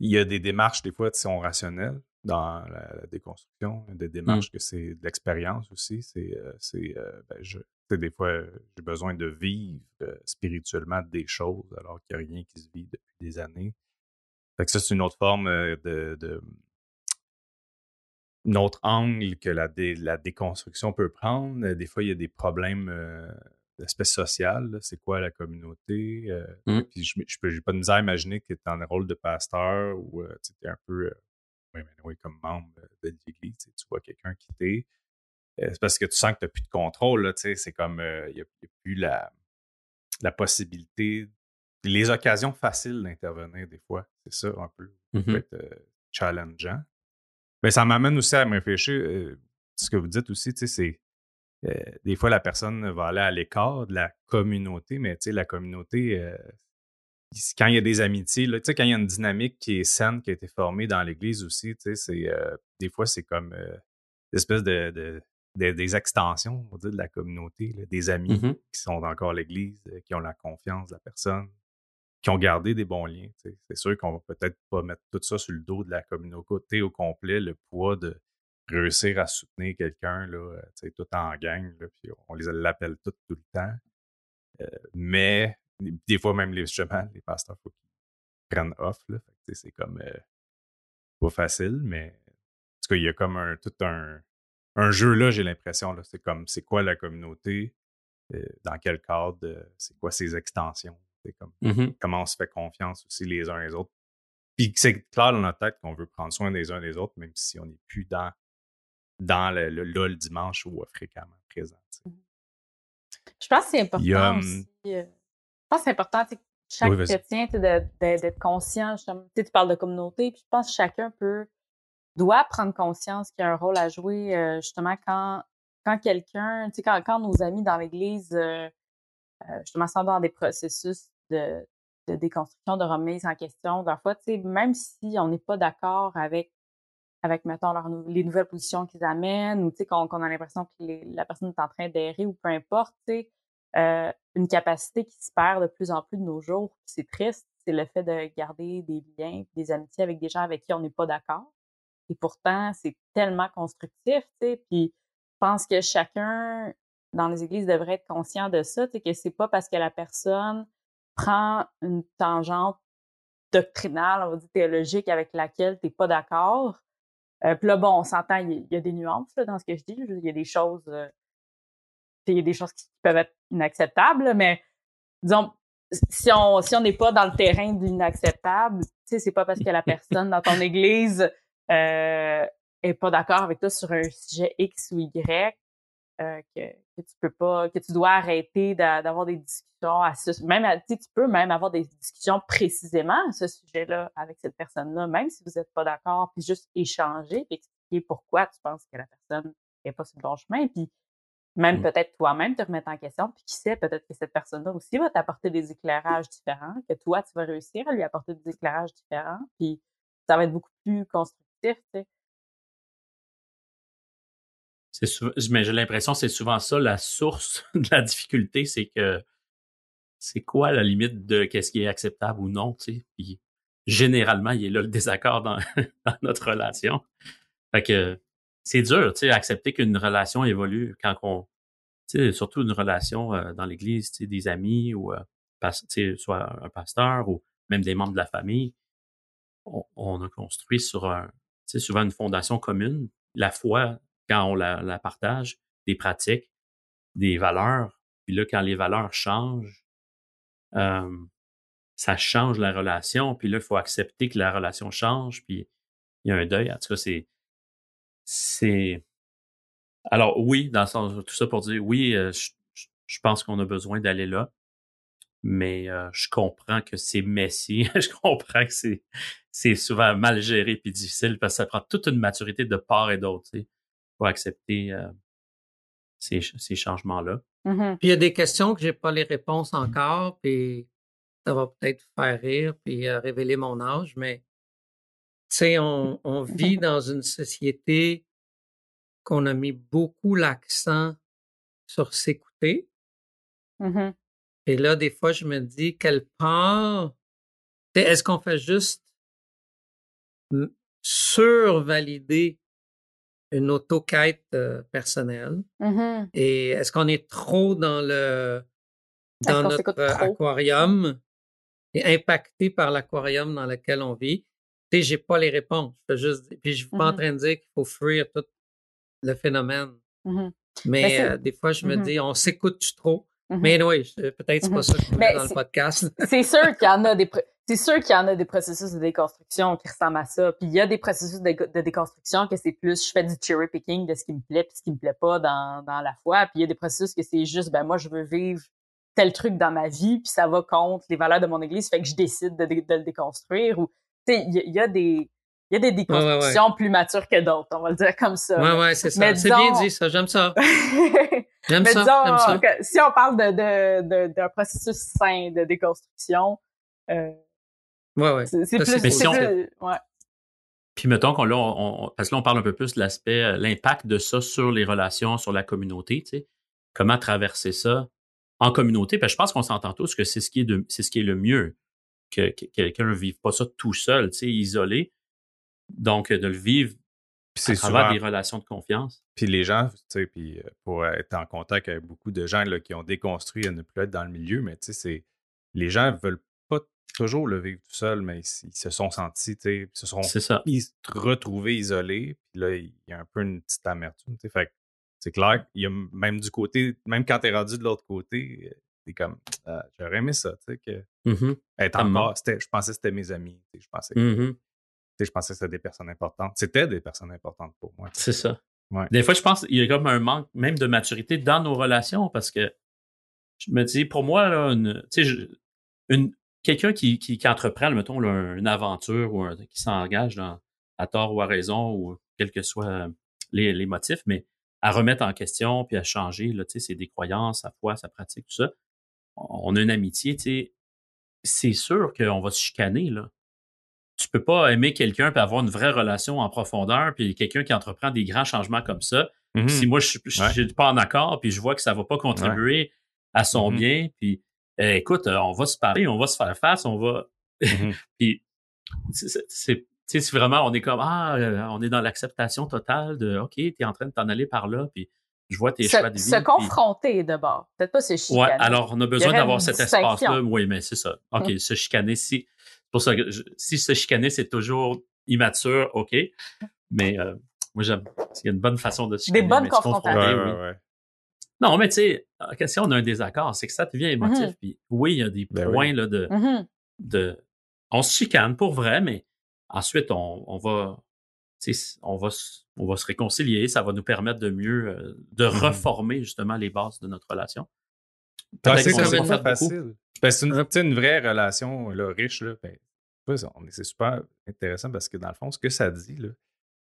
il y a des démarches, des fois, qui sont rationnelles dans la, la déconstruction. Il y a des démarches que c'est de l'expérience aussi. C'est, euh, euh, ben, je, des fois, j'ai besoin de vivre spirituellement des choses alors qu'il n'y a rien qui se vit depuis des années. Fait que ça, c'est une autre forme de, de un autre angle que la, dé- la déconstruction peut prendre. Des fois, il y a des problèmes euh, d'espèce sociale. là. C'est quoi la communauté? Euh, Mm. Puis je j'ai pas de misère à imaginer que tu es dans le rôle de pasteur ou tu es un peu euh, oui, mais oui, comme membre de l'Église. tu vois quelqu'un quitter. Euh, c'est parce que tu sens que tu n'as plus de contrôle. là, tu sais, C'est comme euh, il n'y a, plus la, la possibilité, les occasions faciles d'intervenir des fois. C'est ça un peu peut être euh, challengeant. Mais ça m'amène aussi à me réfléchir, euh, ce que vous dites aussi, c'est euh, des fois la personne va aller à l'écart de la communauté, mais tu sais, la communauté, euh, quand il y a des amitiés, là, tu sais, quand il y a une dynamique qui est saine, qui a été formée dans l'Église aussi, tu sais, c'est euh, des fois c'est comme une espèce de, de- de- des extensions, on va dire, de la communauté, là, des amis Mhm. qui sont encore à l'Église, qui ont la confiance de la personne, qui ont gardé des bons liens. tu sais. C'est sûr qu'on va peut-être pas mettre tout ça sur le dos de la communauté au complet, le poids de réussir à soutenir quelqu'un, là, euh, tu sais, tout en gang, là, puis on les l'appelle tout tout le temps. Euh, mais des fois, même les justement, les pasteurs, faut qu'ils prennent off. Là, Fait que, tu sais, c'est comme euh, pas facile, mais en tout cas, il y a comme un tout un, un jeu là, j'ai l'impression. là. C'est comme c'est quoi la communauté, euh, dans quel cadre, c'est quoi ses extensions? C'est comme Mhm. comment on se fait confiance aussi les uns les autres? Puis c'est clair dans notre tête qu'on veut prendre soin des uns des autres, même si on n'est plus dans, dans le, le, là, le dimanche ou euh, fréquemment présent. tu sais. Je pense que c'est important a, aussi. euh, je pense que c'est important, chaque Oui, chrétien, d'être conscient. justement. Tu parles de communauté, puis je pense que chacun peut, doit prendre conscience qu'il y a un rôle à jouer, euh, justement, quand, quand quelqu'un, tu sais, quand, quand nos amis dans l'Église, euh, euh, justement, sont dans des processus de, de déconstruction, de remise en question, parfois, tu sais, même si on n'est pas d'accord avec avec, mettons, les nouvelles positions qu'ils amènent, ou tu sais, qu'on a l'impression que la personne est en train d'errer ou peu importe, tu sais, euh, une capacité qui se perd de plus en plus de nos jours, c'est triste, c'est le fait de garder des liens, des amitiés avec des gens avec qui on n'est pas d'accord. Et pourtant, c'est tellement constructif, tu sais, puis je pense que chacun dans les églises devrait être conscient de ça, tu sais, que c'est pas parce que la personne prend une tangente doctrinale, on va dire théologique avec laquelle t'es pas d'accord, euh, puis là, bon, on s'entend, il y, a- il y a des nuances là, dans ce que je dis. Il y a des choses, euh, il y a des choses qui peuvent être inacceptables, mais disons, si on si on n'est pas dans le terrain de l'inacceptable, tu sais, c'est pas parce que la (laughs) personne dans ton église euh, est pas d'accord avec toi sur un sujet X ou Y euh, que, que tu peux pas, que tu dois arrêter d'a- d'avoir des discussions à ce, même, à- tu peux même avoir des discussions précisément à ce sujet-là avec cette personne-là, même si vous n'êtes pas d'accord, puis juste échanger, puis expliquer pourquoi tu penses que la personne est pas sur le bon chemin, puis même Mm. peut-être toi-même te remettre en question, puis qui sait, peut-être que cette personne-là aussi va t'apporter des éclairages différents, que toi, tu vas réussir à lui apporter des éclairages différents, puis ça va être beaucoup plus constructif, tu sais. Mais j'ai l'impression que c'est souvent ça la source (laughs) de la difficulté, c'est que c'est quoi la limite de qu'est-ce qui est acceptable ou non, tu sais? Puis généralement, il est là le désaccord dans, (laughs) dans notre relation. Fait que c'est dur, tu sais, accepter qu'une relation évolue quand on, tu sais, surtout une relation euh, dans l'Église, tu sais, des amis ou euh, tu sais, soit un pasteur ou même des membres de la famille. On, on a construit sur un, tu sais, souvent une fondation commune. La foi, quand on la, partage, des pratiques, des valeurs. Puis là, quand les valeurs changent, euh, ça change la relation, puis là, il faut accepter que la relation change, puis il y a un deuil. En tout cas, c'est. C'est. Alors, oui, dans le sens, tout ça pour dire, oui, euh, je, pense qu'on a besoin d'aller là, mais euh, je comprends que c'est messy. (laughs) je comprends que c'est, c'est souvent mal géré puis difficile parce que ça prend toute une maturité de part et d'autre, pour accepter euh, ces, ces changements-là. Mhm. Puis il y a des questions que j'ai pas les réponses encore, puis ça va peut-être faire rire puis euh, révéler mon âge, mais tu sais, on, on (laughs) vit dans une société qu'on a mis beaucoup l'accent sur s'écouter. Mhm. Et là, des fois, je me dis, quelle part, tu sais, est-ce qu'on fait juste survalider une autoquête euh, personnelle? Mhm. Et est-ce qu'on est trop dans le dans notre euh, aquarium et impacté par l'aquarium dans lequel on vit? Tu sais, j'ai pas les réponses. Je juste, puis je suis pas en Mhm. train de dire qu'il faut fuir tout le phénomène. Mhm. Mais Mais c'est- euh, des fois, je me dis, on s'écoute trop? Mais oui, peut-être c'est pas ça que je Mais dans le podcast. c'est sûr qu'il y en a des c'est sûr qu'il y en a des processus de déconstruction qui ressemblent à ça. Puis il y a des processus de, de déconstruction que c'est plus je fais du cherry picking de ce qui me plaît puis ce qui me plaît pas dans, dans la foi. Puis il y a des processus que c'est juste ben moi je veux vivre tel truc dans ma vie puis ça va contre les valeurs de mon église fait que je décide de, de- de le déconstruire ou tu sais il y, a- il y a des il y a des déconstructions plus matures que d'autres, on va le dire comme ça. Ouais, ouais, c'est ça. C'est bien dit, ça. J'aime ça. (laughs) J'aime Mais ça. disons ça. que si on parle de, de, de- d'un processus sain de déconstruction, euh, Ouais, ouais. c'est plus, si on- plus- ouais. Puis mettons qu'on là, on, on- parce que là, on parle un peu plus de l'aspect, euh, l'impact de ça sur les relations, sur la communauté, tu sais. Comment traverser ça en communauté? Parce que je pense qu'on s'entend tous que c'est ce qui est de, c'est ce qui est le mieux. Que, que quelqu'un ne vive pas ça tout seul, tu sais, isolé. Donc, de le vivre Puis à c'est travers souvent des relations de confiance. Puis les gens, tu sais, puis euh, pour être en contact avec beaucoup de gens là, qui ont déconstruit à ne plus être dans le milieu, mais tu sais, c'est les gens veulent pas toujours le vivre tout seul, mais ils, ils se sont sentis, tu sais, ils se sont ça. is- retrouvés isolés, puis là, il y a un peu une petite amertume, tu sais, fait c'est clair, il y a même du côté, même quand t'es rendu de l'autre côté, euh, t'es comme, Ah, j'aurais aimé ça, tu sais, que être Tellement. encore, c'était- je pensais que c'était mes amis, tu sais, je pensais, que- sais, je pensais que c'était des personnes importantes, c'était des personnes importantes pour moi. C'est ça. Ouais. Des fois, je pense qu'il y a comme un manque même de maturité dans nos relations parce que je me dis, pour moi, là, une, tu sais, je- une, quelqu'un qui, qui, qui entreprend, mettons, là, une aventure ou un- qui s'engage dans, à tort ou à raison ou quels que soient les, les motifs, mais à remettre en question puis à changer, là, tu sais, des croyances, sa foi, sa pratique, tout ça. On a une amitié, tu sais, c'est sûr qu'on va se chicaner, là tu peux pas aimer quelqu'un puis avoir une vraie relation en profondeur puis quelqu'un qui entreprend des grands changements comme ça. Mhm. Si moi je Ouais. suis pas en accord puis je vois que ça va pas contribuer à son Mhm. bien puis euh, écoute, euh, on va se parler, on va se faire face, on va Mhm. (laughs) puis c'est- c'est c'est- tu sais, si vraiment on est comme ah euh, on est dans l'acceptation totale de OK, tu es en train de t'en aller par là puis je vois tes choix de Se, vie. se puis- confronter d'abord. Peut-être pas se chicaner. Ouais, alors on a besoin d'avoir cet espace-là. Oui, mais c'est ça. OK, Mm. se chicaner, si. C'est pour ça que je- si se chicaner, c'est toujours immature, OK. Mais euh, moi, j'aime. Il y a une bonne façon de se chicaner. bonnes mais de se confronter, confrontations. Ouais, oui. ouais, ouais. Non, mais tu sais, euh, si on a un désaccord, c'est que ça devient émotif. Mhm. Puis oui, il y a des Ben points oui. là, de, Mhm. de. On se chicane pour vrai, mais ensuite, on, on va. tu sais, On va, se- on va se réconcilier, ça va nous permettre de mieux, euh, de Mhm. reformer justement les bases de notre relation. C'est fait beaucoup. facile. Ben, c'est une, une vraie relation là, riche. Là, ben, c'est- super intéressant parce que dans le fond, ce que ça dit, là,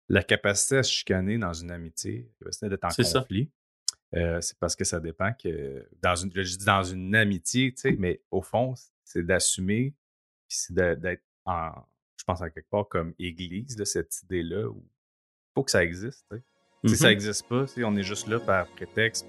la capacité à se chicaner dans une amitié, la capacité d'être en C'est ça. conflit, euh, c'est parce que ça dépend que dans une, je dis dans une amitié, tu sais, mais au fond, c'est d'assumer, puis c'est d'être en, je pense à quelque part comme église, cette idée-là où il faut que ça existe. tu sais. Si ça n'existe pas, si on est juste là par prétexte,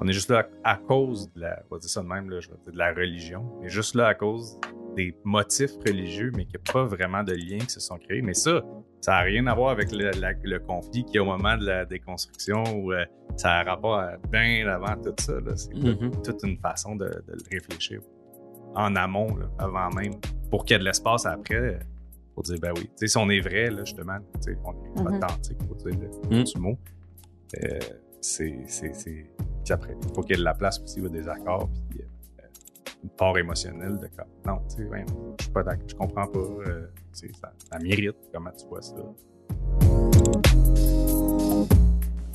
on est juste là à, à cause de la, on va dire ça de même, là, je vais dire de la religion, mais juste là à cause des motifs religieux, mais qu'il n'y a pas vraiment de liens qui se sont créés. Mais ça, ça n'a rien à voir avec le, la- le conflit qu'il y a au moment de la déconstruction ou euh, ça a rapport à bien avant tout ça. là. C'est tout- Mhm. toute une façon de, de le réfléchir en amont, là, avant même, pour qu'il y ait de l'espace après, pour dire, ben oui, tu sais, si on est vrai, là, justement, tu sais, on est Mhm. authentique, pour dire le Mhm. du mot, euh, c'est, c'est, c'est... Puis après, il faut qu'il y ait de la place aussi, il y a des accords, puis euh, part émotionnelle de comme, non, tu sais, ouais, je suis pas je comprends pas, euh, ça mérite, comment tu vois ça.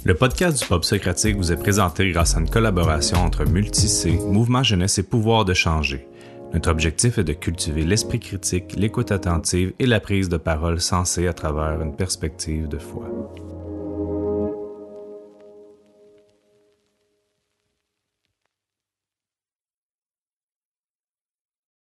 Le podcast du Pop Socratique vous est présenté grâce à une collaboration entre Multicé, Mouvement Jeunesse et Pouvoir de changer. Notre objectif est de cultiver l'esprit critique, l'écoute attentive et la prise de parole sensée à travers une perspective de foi.